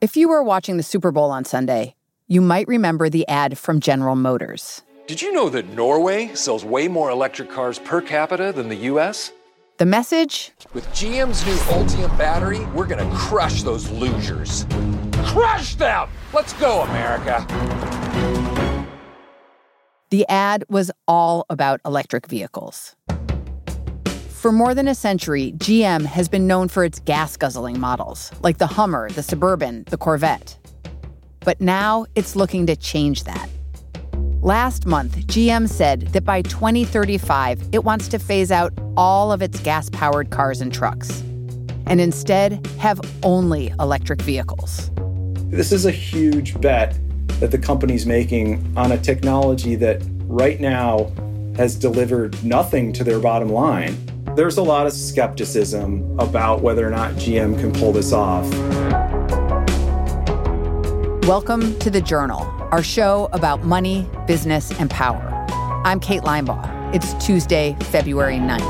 If you were watching the Super Bowl on Sunday, you might remember the ad from General Motors. Did you know that Norway sells way more electric cars per capita than the US? The message? With GM's new Ultium battery, we're gonna crush those losers. Crush them! Let's go, America! The ad was all about electric vehicles. For more than a century, GM has been known for its gas guzzling models, like the Hummer, the Suburban, the Corvette. But now it's looking to change that. Last month, GM said that by 2035, it wants to phase out all of its gas powered cars and trucks and instead have only electric vehicles. This is a huge bet that the company's making on a technology that right now has delivered nothing to their bottom line. There's a lot of skepticism about whether or not GM can pull this off. Welcome to The Journal, our show about money, business, and power. I'm Kate Linebaugh. It's Tuesday, February 9th.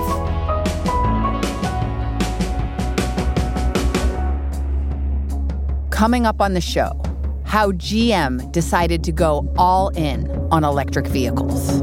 Coming up on the show, how GM decided to go all in on electric vehicles.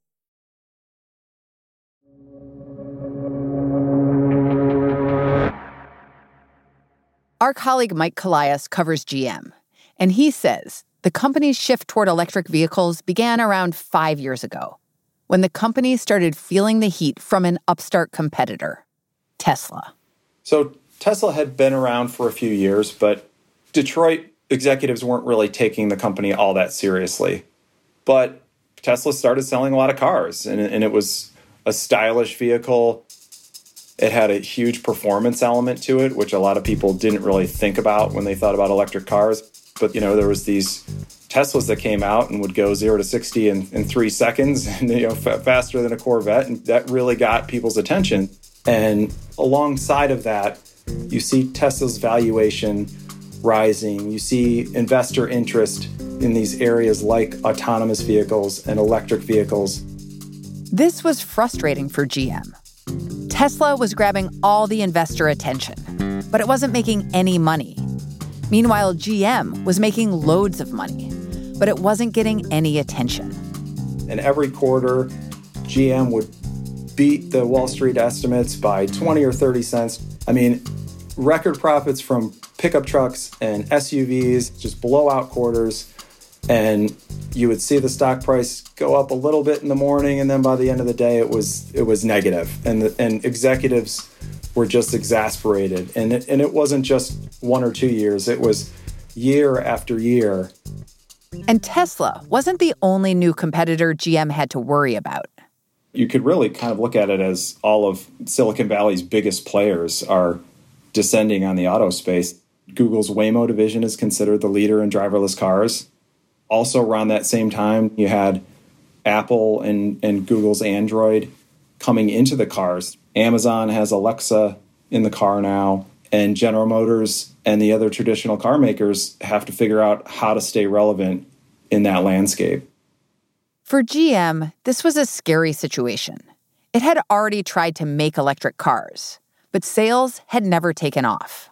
Our colleague Mike Colias covers GM, and he says the company's shift toward electric vehicles began around five years ago when the company started feeling the heat from an upstart competitor, Tesla. So, Tesla had been around for a few years, but Detroit executives weren't really taking the company all that seriously. But Tesla started selling a lot of cars, and, and it was a stylish vehicle it had a huge performance element to it, which a lot of people didn't really think about when they thought about electric cars. But you know, there was these Teslas that came out and would go zero to sixty in, in three seconds, and you know, f- faster than a Corvette, and that really got people's attention. And alongside of that, you see Tesla's valuation rising. You see investor interest in these areas like autonomous vehicles and electric vehicles. This was frustrating for GM Tesla was grabbing all the investor attention, but it wasn't making any money. Meanwhile, GM was making loads of money, but it wasn't getting any attention. And every quarter, GM would beat the Wall Street estimates by 20 or 30 cents. I mean, record profits from pickup trucks and SUVs, just blowout quarters and you would see the stock price go up a little bit in the morning and then by the end of the day it was it was negative. And the, and executives were just exasperated. And it, and it wasn't just one or two years. It was year after year. And Tesla wasn't the only new competitor GM had to worry about. You could really kind of look at it as all of Silicon Valley's biggest players are descending on the auto space. Google's Waymo division is considered the leader in driverless cars also around that same time, you had Apple and, and Google's Android coming into the cars. Amazon has Alexa in the car now, and General Motors and the other traditional car makers have to figure out how to stay relevant in that landscape. For GM, this was a scary situation. It had already tried to make electric cars, but sales had never taken off.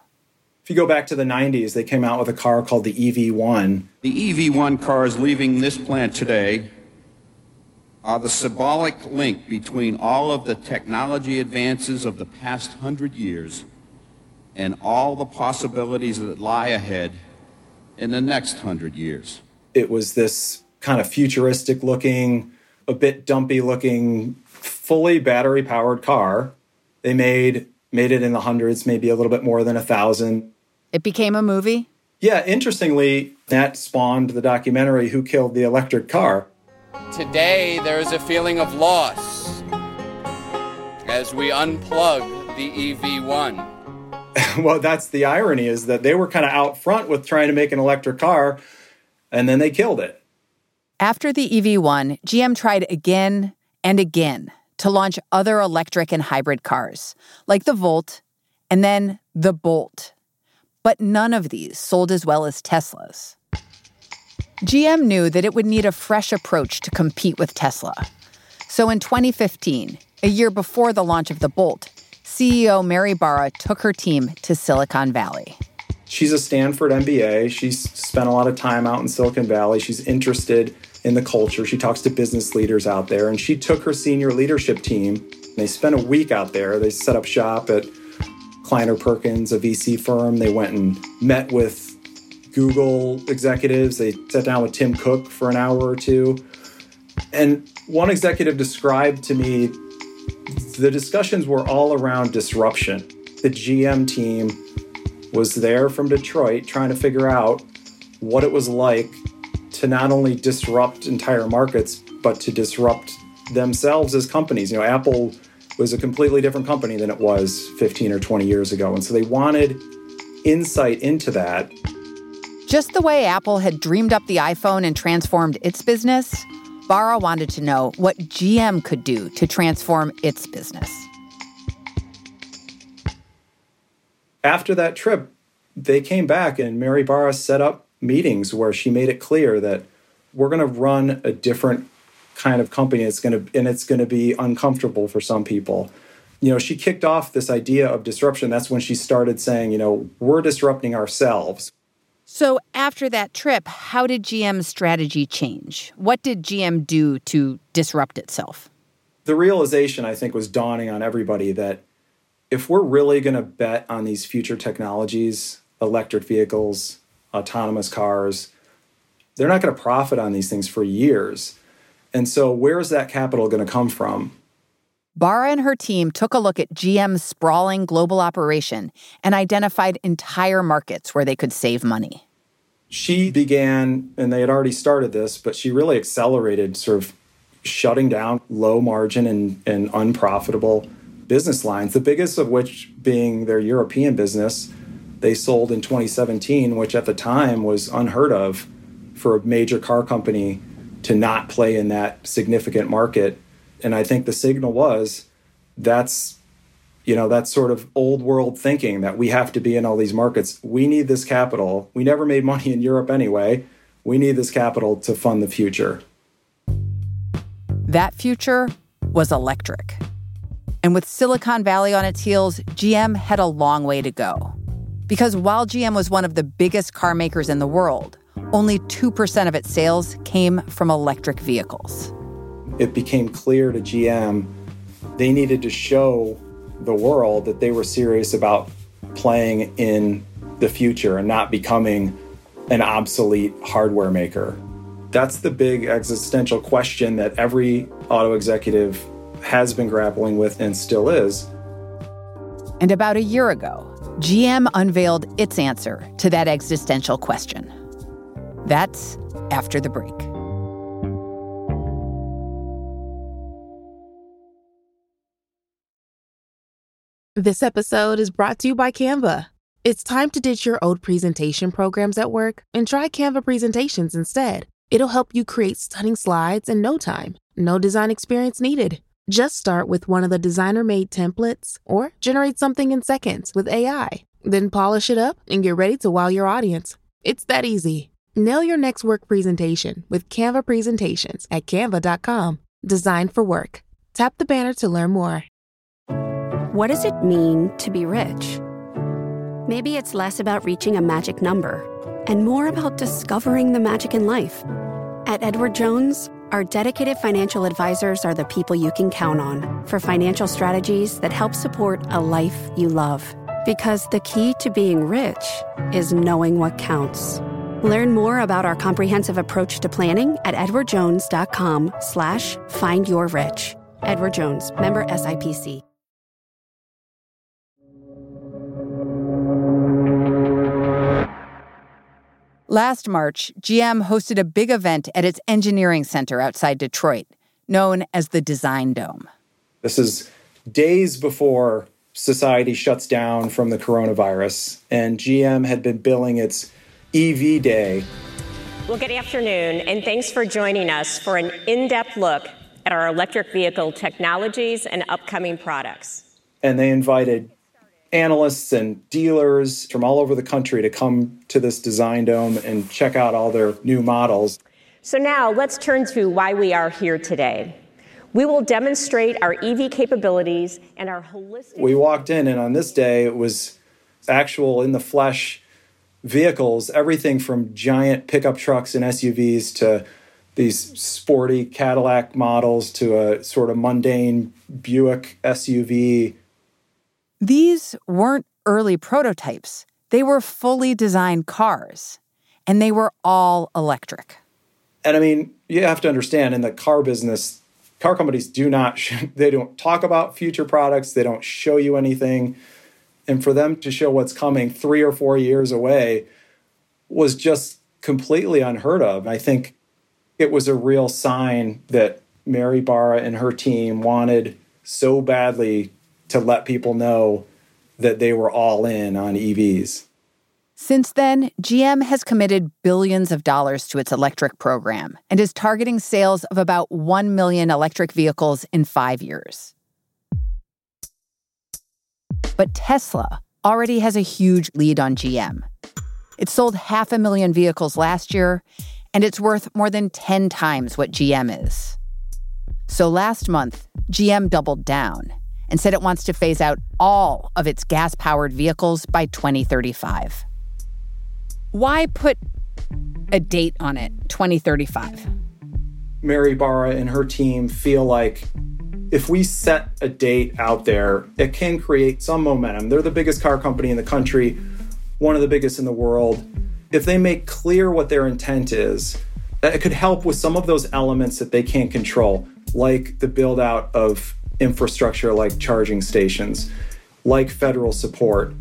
If you go back to the 90s, they came out with a car called the EV1. The EV1 cars leaving this plant today are the symbolic link between all of the technology advances of the past hundred years and all the possibilities that lie ahead in the next hundred years. It was this kind of futuristic looking, a bit dumpy looking, fully battery powered car. They made made it in the hundreds, maybe a little bit more than a thousand. It became a movie? Yeah, interestingly, that spawned the documentary Who Killed the Electric Car. Today, there is a feeling of loss. as we unplug the EV1. well, that's the irony is that they were kind of out front with trying to make an electric car, and then they killed it. After the EV1, GM tried again and again to launch other electric and hybrid cars, like the Volt and then the Bolt. But none of these sold as well as Tesla's. GM knew that it would need a fresh approach to compete with Tesla. So in 2015, a year before the launch of the Bolt, CEO Mary Barra took her team to Silicon Valley. She's a Stanford MBA. She's spent a lot of time out in Silicon Valley. She's interested in the culture. She talks to business leaders out there, and she took her senior leadership team. They spent a week out there. They set up shop at Kleiner Perkins, a VC firm. They went and met with Google executives. They sat down with Tim Cook for an hour or two. And one executive described to me the discussions were all around disruption. The GM team was there from Detroit trying to figure out what it was like to not only disrupt entire markets, but to disrupt themselves as companies. You know, Apple was a completely different company than it was 15 or 20 years ago. And so they wanted insight into that. Just the way Apple had dreamed up the iPhone and transformed its business, Barra wanted to know what GM could do to transform its business. After that trip, they came back and Mary Barra set up meetings where she made it clear that we're going to run a different kind of company it's going to and it's going to be uncomfortable for some people. You know she kicked off this idea of disruption. That's when she started saying you know we're disrupting ourselves. So after that trip how did gm's strategy change? What did gm do to disrupt itself? The realization i think was dawning on everybody that if we're really going to bet on these future technologies electric vehicles autonomous cars they're not going to profit on these things for years. And so, where is that capital going to come from? Barra and her team took a look at GM's sprawling global operation and identified entire markets where they could save money. She began, and they had already started this, but she really accelerated sort of shutting down low margin and, and unprofitable business lines, the biggest of which being their European business. They sold in 2017, which at the time was unheard of for a major car company to not play in that significant market. And I think the signal was that's you know that's sort of old world thinking that we have to be in all these markets. We need this capital. We never made money in Europe anyway. We need this capital to fund the future. That future was electric. And with Silicon Valley on its heels, GM had a long way to go. Because while GM was one of the biggest car makers in the world, only 2% of its sales came from electric vehicles. It became clear to GM they needed to show the world that they were serious about playing in the future and not becoming an obsolete hardware maker. That's the big existential question that every auto executive has been grappling with and still is. And about a year ago, GM unveiled its answer to that existential question. That's after the break. This episode is brought to you by Canva. It's time to ditch your old presentation programs at work and try Canva presentations instead. It'll help you create stunning slides in no time. No design experience needed. Just start with one of the designer made templates or generate something in seconds with AI. Then polish it up and get ready to wow your audience. It's that easy. Nail your next work presentation with Canva Presentations at canva.com. Designed for work. Tap the banner to learn more. What does it mean to be rich? Maybe it's less about reaching a magic number and more about discovering the magic in life. At Edward Jones, our dedicated financial advisors are the people you can count on for financial strategies that help support a life you love. Because the key to being rich is knowing what counts. Learn more about our comprehensive approach to planning at edwardjones.com slash find your rich. Edward Jones, member SIPC. Last March, GM hosted a big event at its engineering center outside Detroit, known as the Design Dome. This is days before society shuts down from the coronavirus, and GM had been billing its EV Day. Well, good afternoon, and thanks for joining us for an in depth look at our electric vehicle technologies and upcoming products. And they invited analysts and dealers from all over the country to come to this design dome and check out all their new models. So, now let's turn to why we are here today. We will demonstrate our EV capabilities and our holistic. We walked in, and on this day, it was actual in the flesh vehicles, everything from giant pickup trucks and SUVs to these sporty Cadillac models to a sort of mundane Buick SUV. These weren't early prototypes, they were fully designed cars, and they were all electric. And I mean, you have to understand in the car business, car companies do not they don't talk about future products they don't show you anything and for them to show what's coming 3 or 4 years away was just completely unheard of i think it was a real sign that mary barra and her team wanted so badly to let people know that they were all in on EVs since then, GM has committed billions of dollars to its electric program and is targeting sales of about 1 million electric vehicles in five years. But Tesla already has a huge lead on GM. It sold half a million vehicles last year, and it's worth more than 10 times what GM is. So last month, GM doubled down and said it wants to phase out all of its gas powered vehicles by 2035. Why put a date on it, 2035? Mary Barra and her team feel like if we set a date out there, it can create some momentum. They're the biggest car company in the country, one of the biggest in the world. If they make clear what their intent is, it could help with some of those elements that they can't control, like the build out of infrastructure like charging stations, like federal support.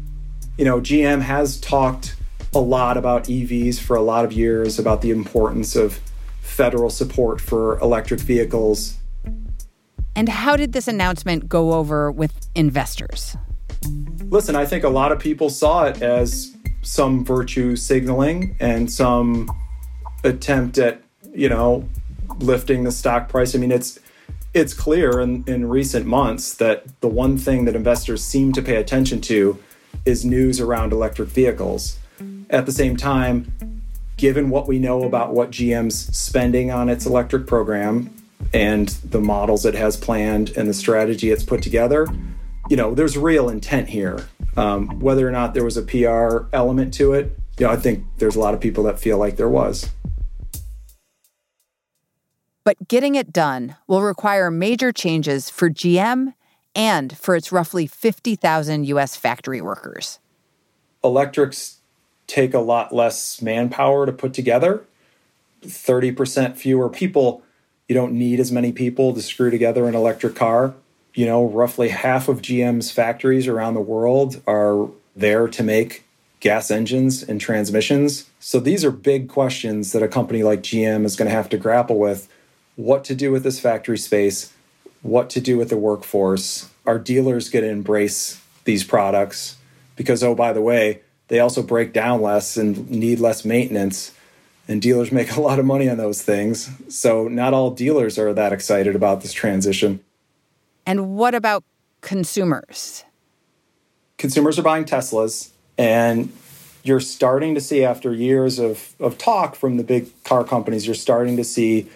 You know, GM has talked a lot about EVs for a lot of years, about the importance of federal support for electric vehicles. And how did this announcement go over with investors? Listen, I think a lot of people saw it as some virtue signaling and some attempt at, you know, lifting the stock price. I mean, it's it's clear in, in recent months that the one thing that investors seem to pay attention to is news around electric vehicles. At the same time, given what we know about what GM's spending on its electric program and the models it has planned and the strategy it's put together, you know, there's real intent here. Um, whether or not there was a PR element to it, you know, I think there's a lot of people that feel like there was. But getting it done will require major changes for GM and for its roughly 50,000 US factory workers. Electrics take a lot less manpower to put together. 30% fewer people. You don't need as many people to screw together an electric car. You know, roughly half of GM's factories around the world are there to make gas engines and transmissions. So these are big questions that a company like GM is going to have to grapple with. What to do with this factory space, what to do with the workforce. Are dealers going to embrace these products? Because, oh, by the way, they also break down less and need less maintenance. And dealers make a lot of money on those things. So not all dealers are that excited about this transition. And what about consumers? Consumers are buying Teslas, and you're starting to see, after years of, of talk from the big car companies, you're starting to see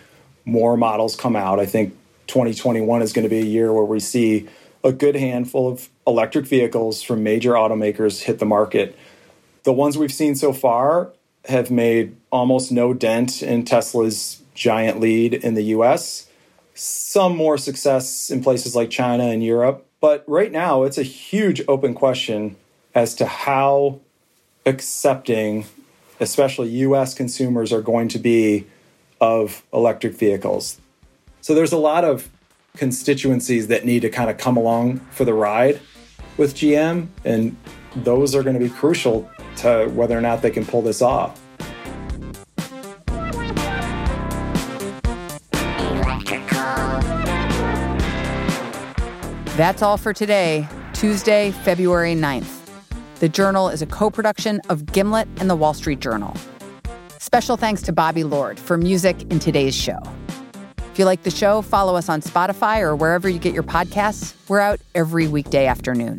more models come out. I think 2021 is going to be a year where we see a good handful of electric vehicles from major automakers hit the market the ones we've seen so far have made almost no dent in Tesla's giant lead in the US. Some more success in places like China and Europe. But right now, it's a huge open question as to how accepting, especially US consumers, are going to be of electric vehicles. So there's a lot of constituencies that need to kind of come along for the ride with GM, and those are going to be crucial to whether or not they can pull this off. That's all for today, Tuesday, February 9th. The Journal is a co production of Gimlet and the Wall Street Journal. Special thanks to Bobby Lord for music in today's show. If you like the show, follow us on Spotify or wherever you get your podcasts. We're out every weekday afternoon.